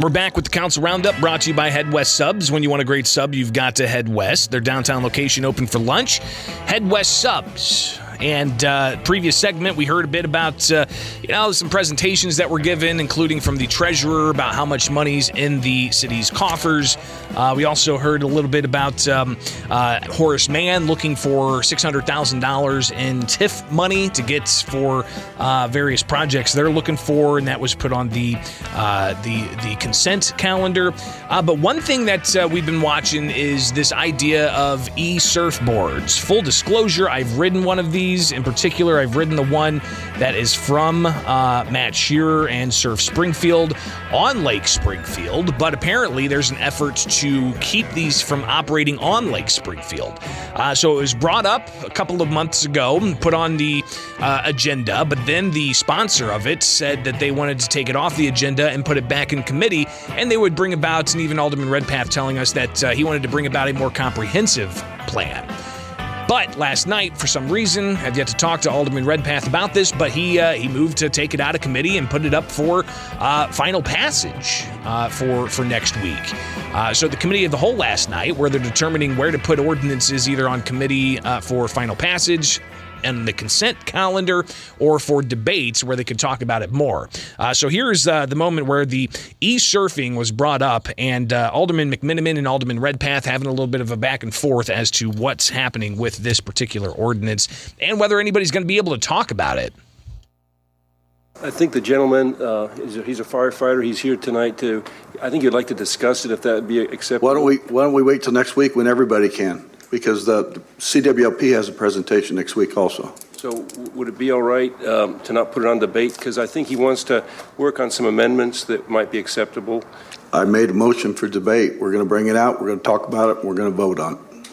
We're back with the Council Roundup brought to you by Head West Subs. When you want a great sub, you've got to head west. Their downtown location open for lunch. Head West Subs. And uh, previous segment, we heard a bit about uh, you know some presentations that were given, including from the treasurer about how much money's in the city's coffers. Uh, we also heard a little bit about um, uh, Horace Mann looking for six hundred thousand dollars in TIF money to get for uh, various projects they're looking for, and that was put on the uh, the the consent calendar. but one thing that we've been watching is this idea of e-surfboards. Full disclosure, I've ridden one of these. In particular, I've ridden the one that is from uh, Matt Shearer and Surf Springfield on Lake Springfield, but apparently there's an effort to keep these from operating on Lake Springfield. Uh, so it was brought up a couple of months ago, put on the uh, agenda, but then the sponsor of it said that they wanted to take it off the agenda and put it back in committee, and they would bring about, and even Alderman Redpath telling us that uh, he wanted to bring about a more comprehensive plan. But last night, for some reason, I've yet to talk to Alderman Redpath about this, but he uh, he moved to take it out of committee and put it up for uh, final passage uh, for for next week. Uh, so the committee of the whole last night, where they're determining where to put ordinances either on committee uh, for final passage and the consent calendar or for debates where they could talk about it more. Uh, so here's uh, the moment where the e surfing was brought up, and uh, Alderman McMenamin and Alderman Redpath having a little bit of a back and forth as to what's happening with this particular ordinance and whether anybody's going to be able to talk about it. I think the gentleman, uh, he's, a, he's a firefighter. He's here tonight to. I think you'd like to discuss it if that would be acceptable. Why don't we Why don't we wait till next week when everybody can? Because the CWLP has a presentation next week also. So would it be all right um, to not put it on debate? Because I think he wants to work on some amendments that might be acceptable. I made a motion for debate. We're going to bring it out. We're going to talk about it. We're going to vote on it.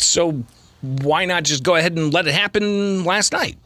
So why not just go ahead and let it happen last night?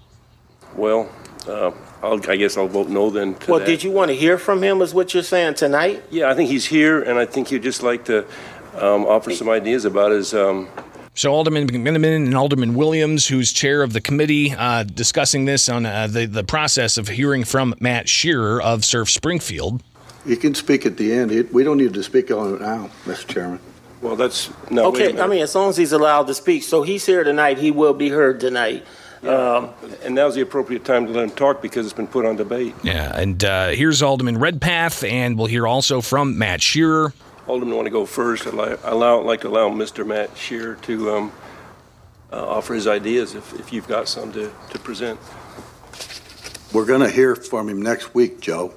Well, uh, i guess I'll vote no then. well, that. did you want to hear from him? Is what you're saying tonight? Yeah, I think he's here, and I think he'd just like to um, offer some ideas about his um, so Alderman McMenamin and Alderman Williams, who's chair of the committee, uh, discussing this on uh, the the process of hearing from Matt Shearer of Surf Springfield. You can speak at the end. We don't need to speak on it now, Mr. Chairman. Well, that's no. Okay, I mean, as long as he's allowed to speak. So he's here tonight. He will be heard tonight. Yeah. Um, and now's the appropriate time to let him talk because it's been put on debate. Yeah, and uh, here's Alderman Redpath, and we'll hear also from Matt Shearer. Alderman want to go first. I'd like, allow, like to allow Mr. Matt Shear to um, uh, offer his ideas if, if you've got some to, to present. We're going to hear from him next week, Joe.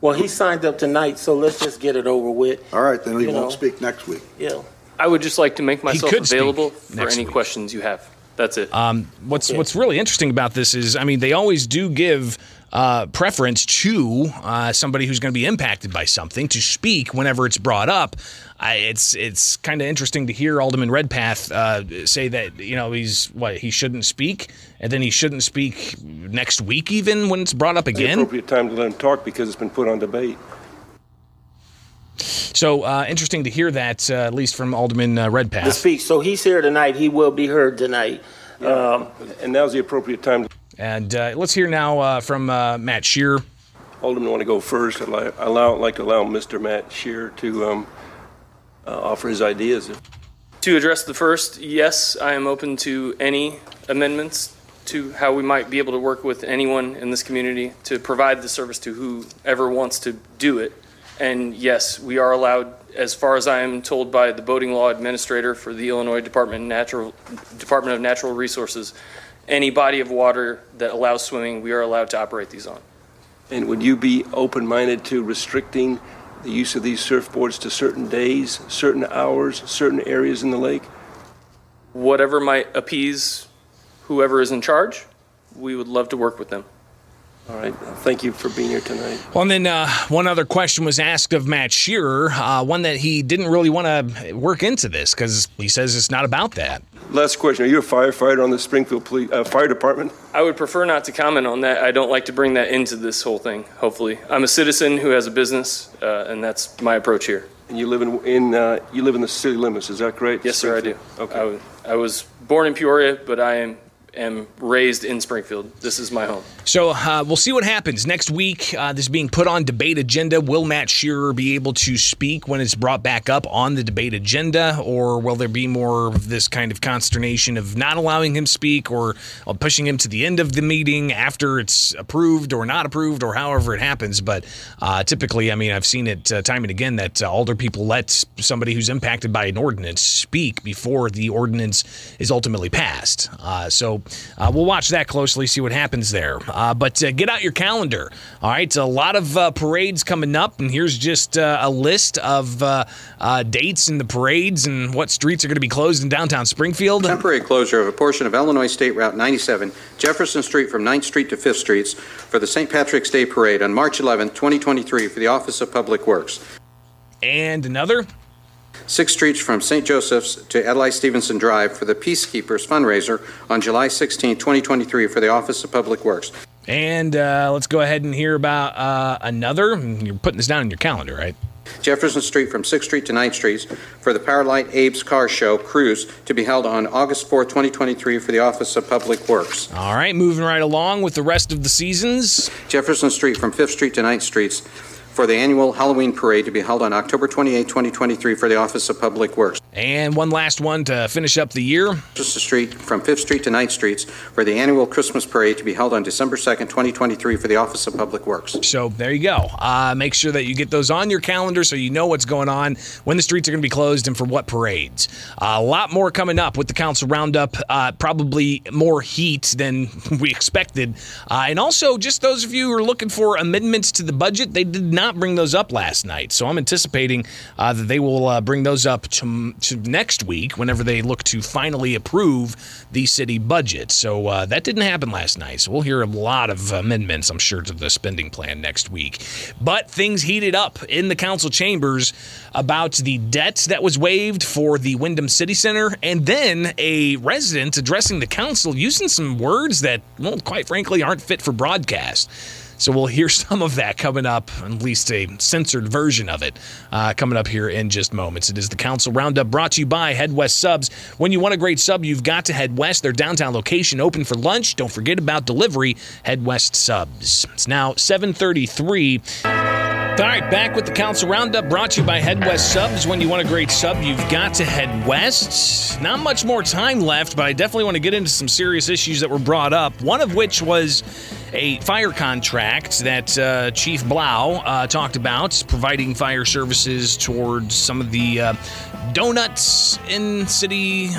Well, he signed up tonight, so let's just get it over with. All right, then he you won't know. speak next week. Yeah. I would just like to make myself available for any week. questions you have. That's it. Um, what's okay. What's really interesting about this is, I mean, they always do give uh, preference to uh, somebody who's going to be impacted by something to speak whenever it's brought up. I, it's it's kind of interesting to hear Alderman Redpath uh, say that you know he's what he shouldn't speak, and then he shouldn't speak next week even when it's brought up again. The appropriate time to let him talk because it's been put on debate. So uh, interesting to hear that, uh, at least from Alderman uh, Redpath. To speak. So he's here tonight. He will be heard tonight. Yeah. Um, and now's the appropriate time. To- and uh, let's hear now uh, from uh, Matt Shear. Alderman want to go first. I'd like, allow, like to allow Mr. Matt Shear to um, uh, offer his ideas. To address the first, yes, I am open to any amendments to how we might be able to work with anyone in this community to provide the service to whoever wants to do it. And yes, we are allowed, as far as I am told by the boating law administrator for the Illinois Department, Natural, Department of Natural Resources, any body of water that allows swimming, we are allowed to operate these on. And would you be open-minded to restricting the use of these surfboards to certain days, certain hours, certain areas in the lake? Whatever might appease whoever is in charge, we would love to work with them. All right. Thank you for being here tonight. Well, and then uh, one other question was asked of Matt Shearer, uh, one that he didn't really want to work into this because he says it's not about that. Last question: Are you a firefighter on the Springfield Police uh, Fire Department? I would prefer not to comment on that. I don't like to bring that into this whole thing. Hopefully, I'm a citizen who has a business, uh, and that's my approach here. And you live in, in uh, you live in the city limits, is that correct? Yes, sir. I do. Okay. I, I was born in Peoria, but I am am raised in Springfield. This is my home. So uh, we'll see what happens next week. Uh, this being put on debate agenda. Will Matt Shearer be able to speak when it's brought back up on the debate agenda, or will there be more of this kind of consternation of not allowing him speak, or uh, pushing him to the end of the meeting after it's approved or not approved, or however it happens? But uh, typically, I mean, I've seen it uh, time and again that uh, older people let somebody who's impacted by an ordinance speak before the ordinance is ultimately passed. so we'll watch that closely, see what happens there. Uh, but uh, get out your calendar. All right, a lot of uh, parades coming up, and here's just uh, a list of uh, uh, dates in the parades and what streets are going to be closed in downtown Springfield. Temporary closure of a portion of Illinois State Route 97, Jefferson Street from 9th Street to 5th Streets for the St. Patrick's Day Parade on March 11, 2023, for the Office of Public Works. And another 6th streets from St. Joseph's to Adlai Stevenson Drive for the Peacekeepers fundraiser on July 16, 2023 for the Office of Public Works. And uh, let's go ahead and hear about uh, another. You're putting this down in your calendar, right? Jefferson Street from 6th Street to 9th Street for the Powerlight Abe's Car Show Cruise to be held on August 4, 2023 for the Office of Public Works. All right, moving right along with the rest of the seasons. Jefferson Street from 5th Street to 9th Street for the annual Halloween parade to be held on October 28, 2023 for the Office of Public Works. And one last one to finish up the year. Just Street from 5th Street to 9th Streets for the annual Christmas parade to be held on December 2nd, 2023 for the Office of Public Works. So there you go. Uh, make sure that you get those on your calendar so you know what's going on, when the streets are going to be closed, and for what parades. Uh, a lot more coming up with the Council Roundup. Uh, probably more heat than we expected. Uh, and also, just those of you who are looking for amendments to the budget, they did not bring those up last night. So I'm anticipating uh, that they will uh, bring those up to to next week whenever they look to finally approve the city budget. So uh, that didn't happen last night. So we'll hear a lot of amendments, I'm sure, to the spending plan next week. But things heated up in the council chambers about the debt that was waived for the Wyndham City Center, and then a resident addressing the council using some words that, well, quite frankly, aren't fit for broadcast. So we'll hear some of that coming up, at least a censored version of it, uh, coming up here in just moments. It is the Council Roundup brought to you by Head West Subs. When you want a great sub, you've got to head west. Their downtown location open for lunch. Don't forget about delivery. Head West Subs. It's now 733. All right, back with the Council Roundup brought to you by Head West Subs. When you want a great sub, you've got to head west. Not much more time left, but I definitely want to get into some serious issues that were brought up. One of which was a fire contract that uh, Chief Blau uh, talked about, providing fire services towards some of the uh, donuts in city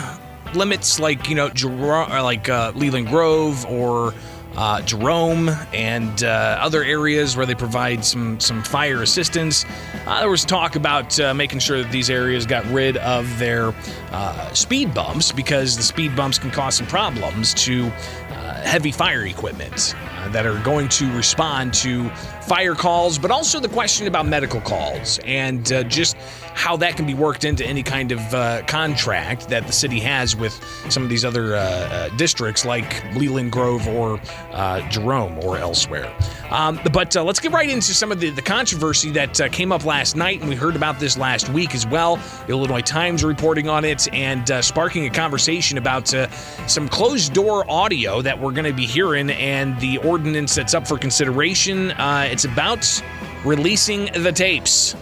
limits, like you know, like uh, Leland Grove or. Uh, Jerome and uh, other areas where they provide some some fire assistance. There was talk about making sure that these areas got rid of their speed bumps because the speed bumps can cause some problems to heavy fire equipment uh, that are going to respond to fire calls, but also the question about medical calls and uh, just how that can be worked into any kind of uh, contract that the city has with some of these other uh, uh, districts like Leland Grove or Jerome or elsewhere. Um, but let's get right into some of the, the controversy that came up last night, and we heard about this last week as well. The Illinois Times reporting on it and sparking a conversation about some closed door audio that we're going to be hearing and the ordinance that's up for consideration. Uh, it's about releasing the tapes.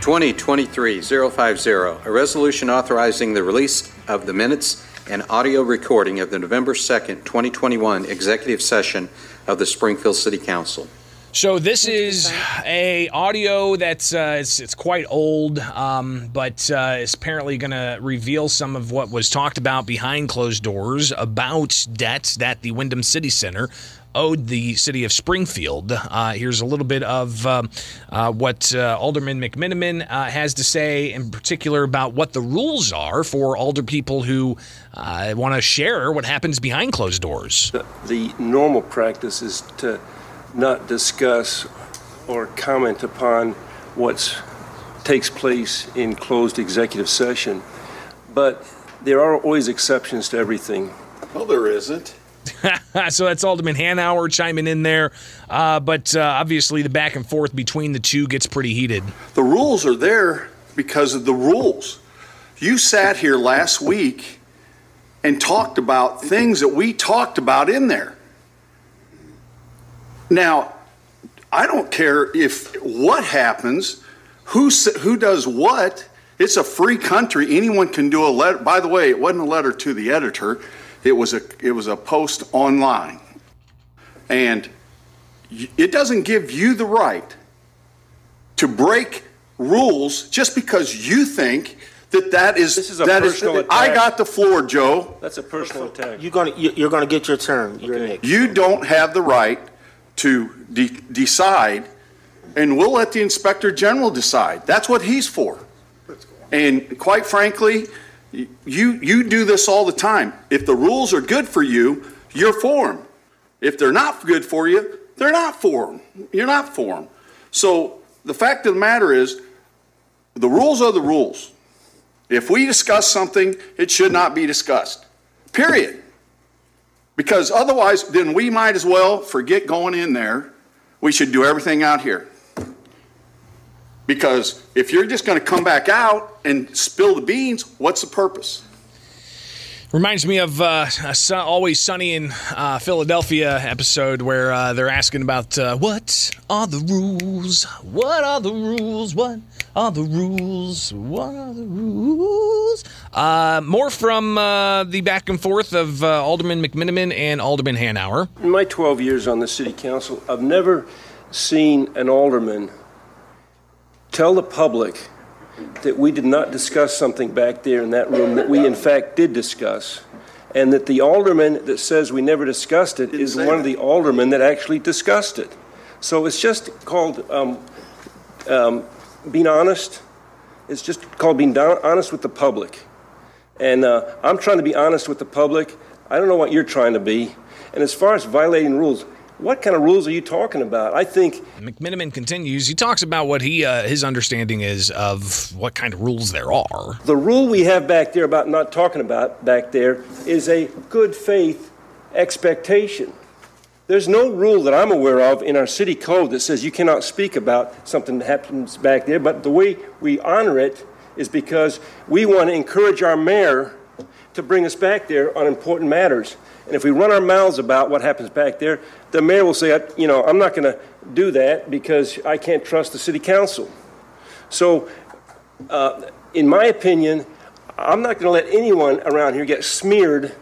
2023-050, a resolution authorizing the release of the minutes and audio recording of the November 2nd, 2021 executive session of the Springfield City Council. So this is a audio that's uh, it's, it's quite old, um, but uh, it's apparently going to reveal some of what was talked about behind closed doors about debts that the Wyndham City Center owed the city of Springfield. Uh, here's a little bit of um, uh, what uh, Alderman McMenamin uh, has to say, in particular, about what the rules are for alder people who uh, want to share what happens behind closed doors. The, the normal practice is to not discuss or comment upon what takes place in closed executive session, but there are always exceptions to everything. Well, there isn't. so that's Alderman Hanauer chiming in there. Uh, but uh, obviously, the back and forth between the two gets pretty heated. The rules are there because of the rules. You sat here last week and talked about things that we talked about in there. Now, I don't care if what happens, who who does what. It's a free country. Anyone can do a letter. By the way, it wasn't a letter to the editor. It was a it was a post online, and it doesn't give you the right to break rules just because you think that that is This is a that personal I attack. got the floor, Joe. That's a personal attack. You're gonna, you- you're gonna get your turn. You're next. You don't have the right to de- decide, and we'll let the inspector general decide. That's what he's for. And quite frankly, you, you do this all the time. If the rules are good for you, you're for them. If they're not good for you, they're not for them. You're not for them. So the fact of the matter is, the rules are the rules. If we discuss something, it should not be discussed. Period. Because otherwise, then we might as well forget going in there. We should do everything out here. Because if you're just going to come back out and spill the beans, what's the purpose? Reminds me of uh, a Always Sunny in uh, Philadelphia episode where uh, they're asking about uh, what are the rules? What are the rules? What are the rules? What are the rules? Uh, more from uh, the back and forth of Alderman McMenamin and Alderman Hanauer. In my 12 years on the city council, I've never seen an alderman tell the public that we did not discuss something back there in that room that we in fact did discuss. And that the alderman that says we never discussed it is one of the aldermen that actually discussed it. So it's just called um, um, being honest. It's just called being don- honest with the public. And uh, I'm trying to be honest with the public. I don't know what you're trying to be. And as far as violating rules, what kind of rules are you talking about? I think McMenamin continues. He talks about what he uh, his understanding is of what kind of rules there are. the rule we have back there about not talking about back there is a good faith expectation. There's no rule that I'm aware of in our city code that says you cannot speak about something that happens back there, but the way we honor it is because we want to encourage our mayor to bring us back there on important matters. And if we run our mouths about what happens back there, the mayor will say, you know, I'm not going to do that because I can't trust the city council. So uh, in my opinion, I'm not going to let anyone around here get smeared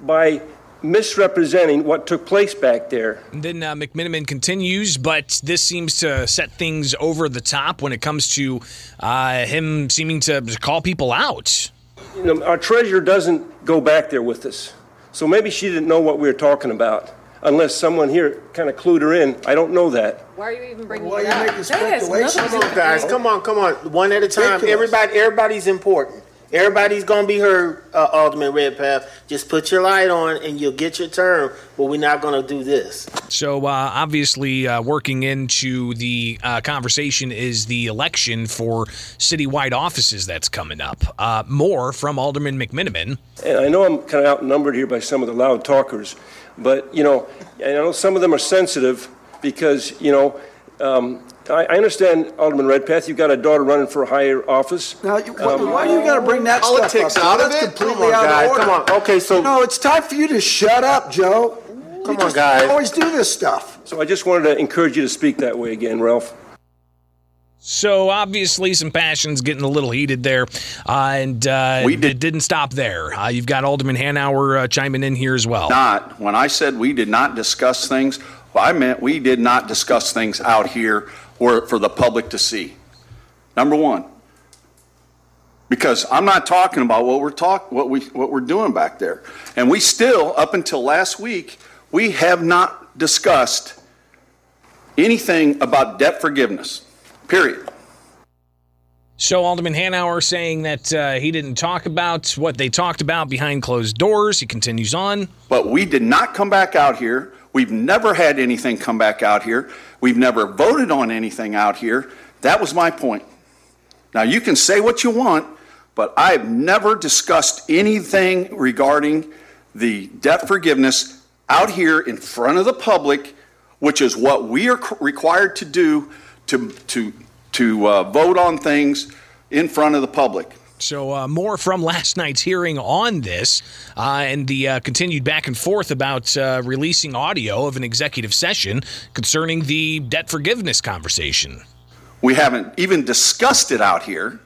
by misrepresenting what took place back there. And then uh, McMenamin continues, but this seems to set things over the top when it comes to uh, him seeming to call people out. You know, our treasurer doesn't go back there with us, so maybe she didn't know what we were talking about, unless someone here kind of clued her in. I don't know that. Why are you even bringing Why it are you up? making That has speculations? nothing to Come on, guys. Come on, come on. One at a time. Ridiculous. Everybody, everybody's important. Everybody's gonna be heard, uh, Alderman Redpath. Just put your light on, and you'll get your turn. But we're not gonna do this. So, uh, obviously, uh, working into the uh, conversation is the election for citywide offices that's coming up. Uh, more from Alderman McMenamin. And I know I'm kind of outnumbered here by some of the loud talkers, but, you know, I know some of them are sensitive because, you know, um, I, I understand, Alderman Redpath, you've got a daughter running for a higher office. Now, you, why, why do you got to bring that Politics stuff up? out of That's it? completely Come on, out guys. of order. Come on. Okay, so- no, it's time for you to shut up, Joe. Come you on, just, guys. You always do this stuff. So I just wanted to encourage you to speak that way again, Ralph. So, obviously, some passions getting a little heated there. Uh, and uh, We did- it didn't stop there. Uh, you've got Alderman Hanauer uh, chiming in here as well. Not, when I said we did not discuss things, well, I meant we did not discuss things out here or for the public to see. Number one. Because I'm not talking about what we're talk, what we, what we're doing back there. And we still, up until last week, we have not discussed anything about debt forgiveness, period. So Alderman Hanauer saying that uh, he didn't talk about what they talked about behind closed doors. He continues on. But we did not come back out here. We've never had anything come back out here. We've never voted on anything out here. That was my point. Now, you can say what you want, but I've never discussed anything regarding the debt forgiveness out here in front of the public, which is what we are required to do to, to, to uh, vote on things in front of the public. So, uh, more from last night's hearing on this uh, and the uh, continued back and forth about uh, releasing audio of an executive session concerning the debt forgiveness conversation. We haven't even discussed it out here.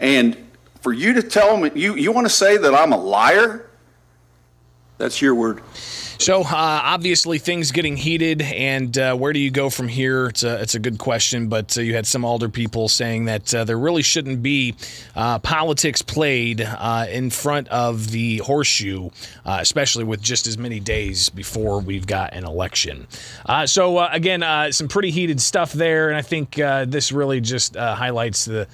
And for you to tell me, you, you want to say that I'm a liar? That's your word. So uh, obviously things getting heated, and uh, where do you go from here? It's a it's a good question, but uh, you had some alder people saying that uh, there really shouldn't be uh, politics played uh, in front of the horseshoe, especially with just as many days before we've got an election. so again, some pretty heated stuff there, and I think this really just highlights the.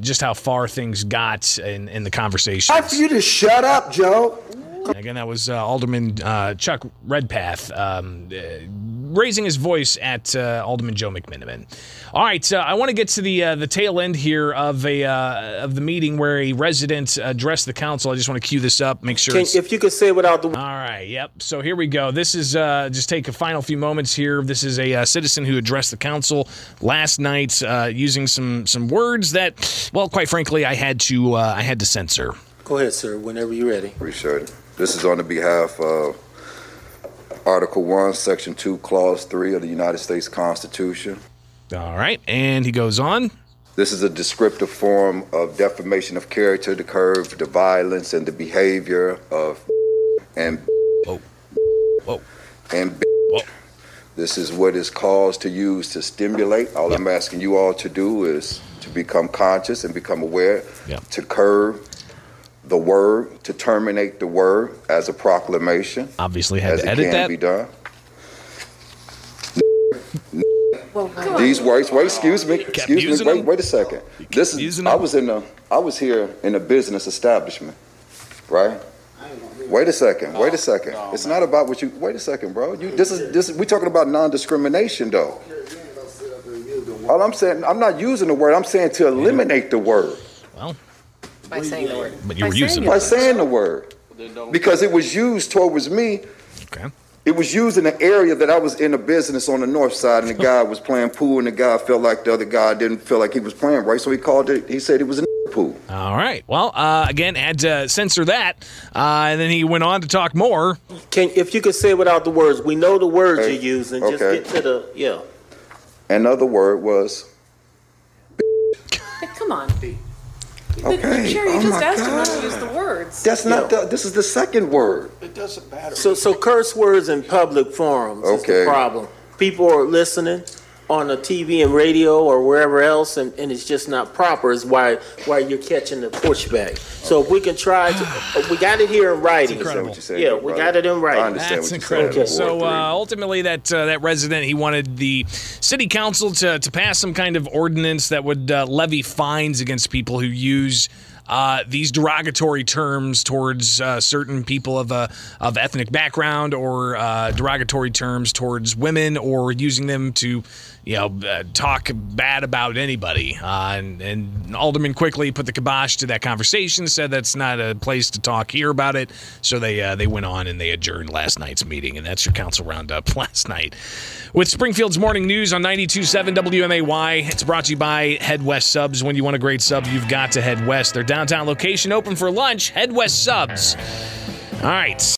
just how far things got in, in the conversation. Time for you to shut up, Joe. Again, that was uh, Alderman uh, Chuck Redpath um, uh, raising his voice at uh, Alderman Joe McMenamin. All right, uh, I want to get to the uh, the tail end here of a of the meeting where a resident addressed the council. I just want to cue this up, make sure. Can, if you could say without the. All right. Yep. So here we go. This is just take a final few moments here. This is a citizen who addressed the council last night using some some words that, well, quite frankly, I had to I had to censor. Go ahead, sir. Whenever you're ready. Appreciate it. This is on the behalf of Article 1, Section 2, Clause 3 of the United States Constitution. All right. And he goes on. This is a descriptive form of defamation of character to curb the violence and the behavior of and Whoa. Whoa. and Whoa. this is what is caused to use to stimulate. All Yep. I'm asking you all to do is to become conscious and become aware Yep. to curb the word, to terminate the word as a proclamation. Obviously had as to it edit can that. be done. Well. These words, wait, excuse me, excuse me, wait, them? wait a second. This is, I was in a, I was here in a business establishment, right? Wait a second, wait a second. It's not about what you, wait a second, bro. You, this is, this is, we talking about non-discrimination though. All I'm saying, I'm not using the word, I'm saying to eliminate the word Well, By saying the word. But you were using saying it. by saying the word. Because it was used towards me okay. It was used in an area that I was in a business on the north side, and the guy was playing pool, and the guy felt like the other guy didn't feel like he was playing right, so he called it. He said it was a pool. All right. Well, uh, again, had to censor that, uh, and then he went on to talk more. Can if you could say without the words, we know the words Okay. you're using. Just Okay. get to the yeah. Another word was Hey, Come on. Okay. Sure, you oh just my asked him not God. to use the words. That's not the. This is the second word. It doesn't matter. So so curse words in public forums is the problem. People are listening on the TV and radio or wherever else, and, and it's just not proper. Is why why you're catching the pushback. So if we can try to, we got it here in writing. I understand what saying, Yeah, we got it in I writing. understand That's what saying. incredible. Okay. So uh, ultimately, that uh, that resident he wanted the city council to to pass some kind of ordinance that would uh, levy fines against people who use. Uh, these derogatory terms towards uh, certain people of a of ethnic background, or uh, derogatory terms towards women, or using them to, you know, uh, talk bad about anybody. Uh, and, and Alderman quickly put the kibosh to that conversation, said that's not a place to talk here about it. So they they went on and they adjourned last night's meeting, and that's your council roundup last night. With Springfield's morning news on 92.7 WMAY, it's brought to you by Head West Subs. When you want a great sub, you've got to head west. Their downtown location open for lunch. Head West Subs. All right.